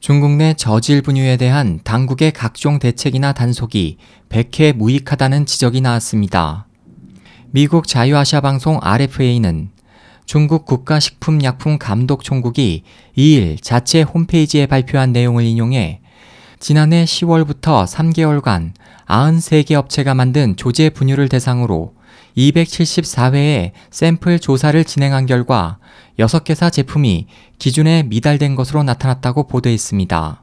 중국 내 저질 분유에 대한 당국의 각종 대책이나 단속이 백해 무익하다는 지적이 나왔습니다. 미국 자유아시아 방송 RFA는 중국 국가식품약품감독총국이 2일 자체 홈페이지에 발표한 내용을 인용해 지난해 10월부터 3개월간 93개 업체가 만든 조제 분유를 대상으로 274회의 샘플 조사를 진행한 결과 6개사 제품이 기준에 미달된 것으로 나타났다고 보도했습니다.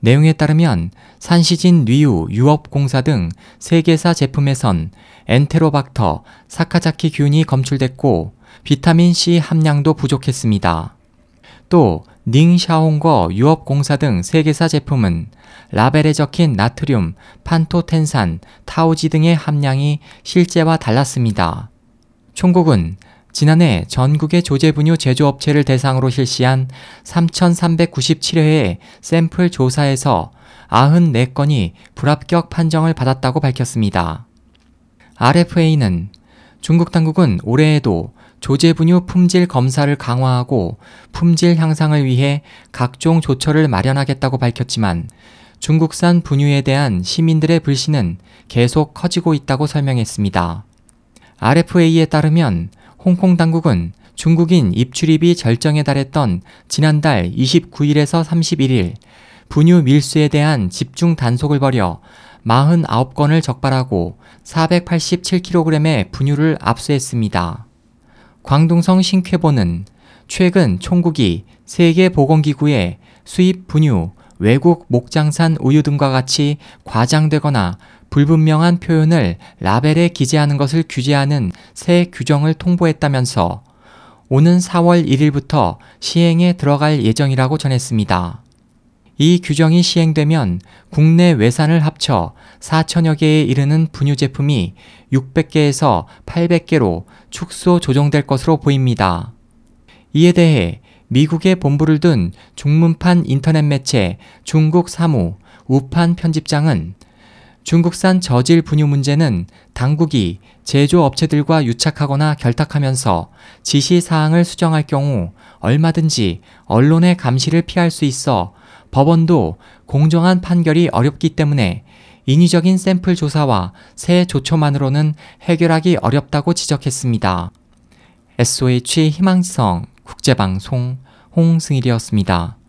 내용에 따르면 산시진 류유 유업공사 등 3개사 제품에선 엔테로박터, 사카자키 균이 검출됐고 비타민 C 함량도 부족했습니다. 또 닝샤옹거 유업공사 등 3개사 제품은 라벨에 적힌 나트륨, 판토텐산, 타우지 등의 함량이 실제와 달랐습니다. 총국은 지난해 전국의 조제분유 제조업체를 대상으로 실시한 3,397회의 샘플 조사에서 94건이 불합격 판정을 받았다고 밝혔습니다. RFA는 중국 당국은 올해에도 조제분유 품질 검사를 강화하고 품질 향상을 위해 각종 조처를 마련하겠다고 밝혔지만 중국산 분유에 대한 시민들의 불신은 계속 커지고 있다고 설명했습니다. RFA에 따르면 홍콩 당국은 중국인 입출입이 절정에 달했던 지난달 29일에서 31일 분유 밀수에 대한 집중 단속을 벌여 49건을 적발하고 487kg의 분유를 압수했습니다. 광둥성 신쾌보는 최근 총국이 세계보건기구에 수입 분유, 외국 목장산 우유 등과 같이 과장되거나 불분명한 표현을 라벨에 기재하는 것을 규제하는 새 규정을 통보했다면서 오는 4월 1일부터 시행에 들어갈 예정이라고 전했습니다. 이 규정이 시행되면 국내 외산을 합쳐 4천여 개에 이르는 분유 제품이 600개에서 800개로 축소 조정될 것으로 보입니다. 이에 대해 미국의 본부를 둔 중문판 인터넷 매체 중국 사무 우판 편집장은 중국산 저질 분유 문제는 당국이 제조업체들과 유착하거나 결탁하면서 지시사항을 수정할 경우 얼마든지 언론의 감시를 피할 수 있어 법원도 공정한 판결이 어렵기 때문에 인위적인 샘플 조사와 새 조처만으로는 해결하기 어렵다고 지적했습니다. SOH 희망성 국제방송 홍승일이었습니다.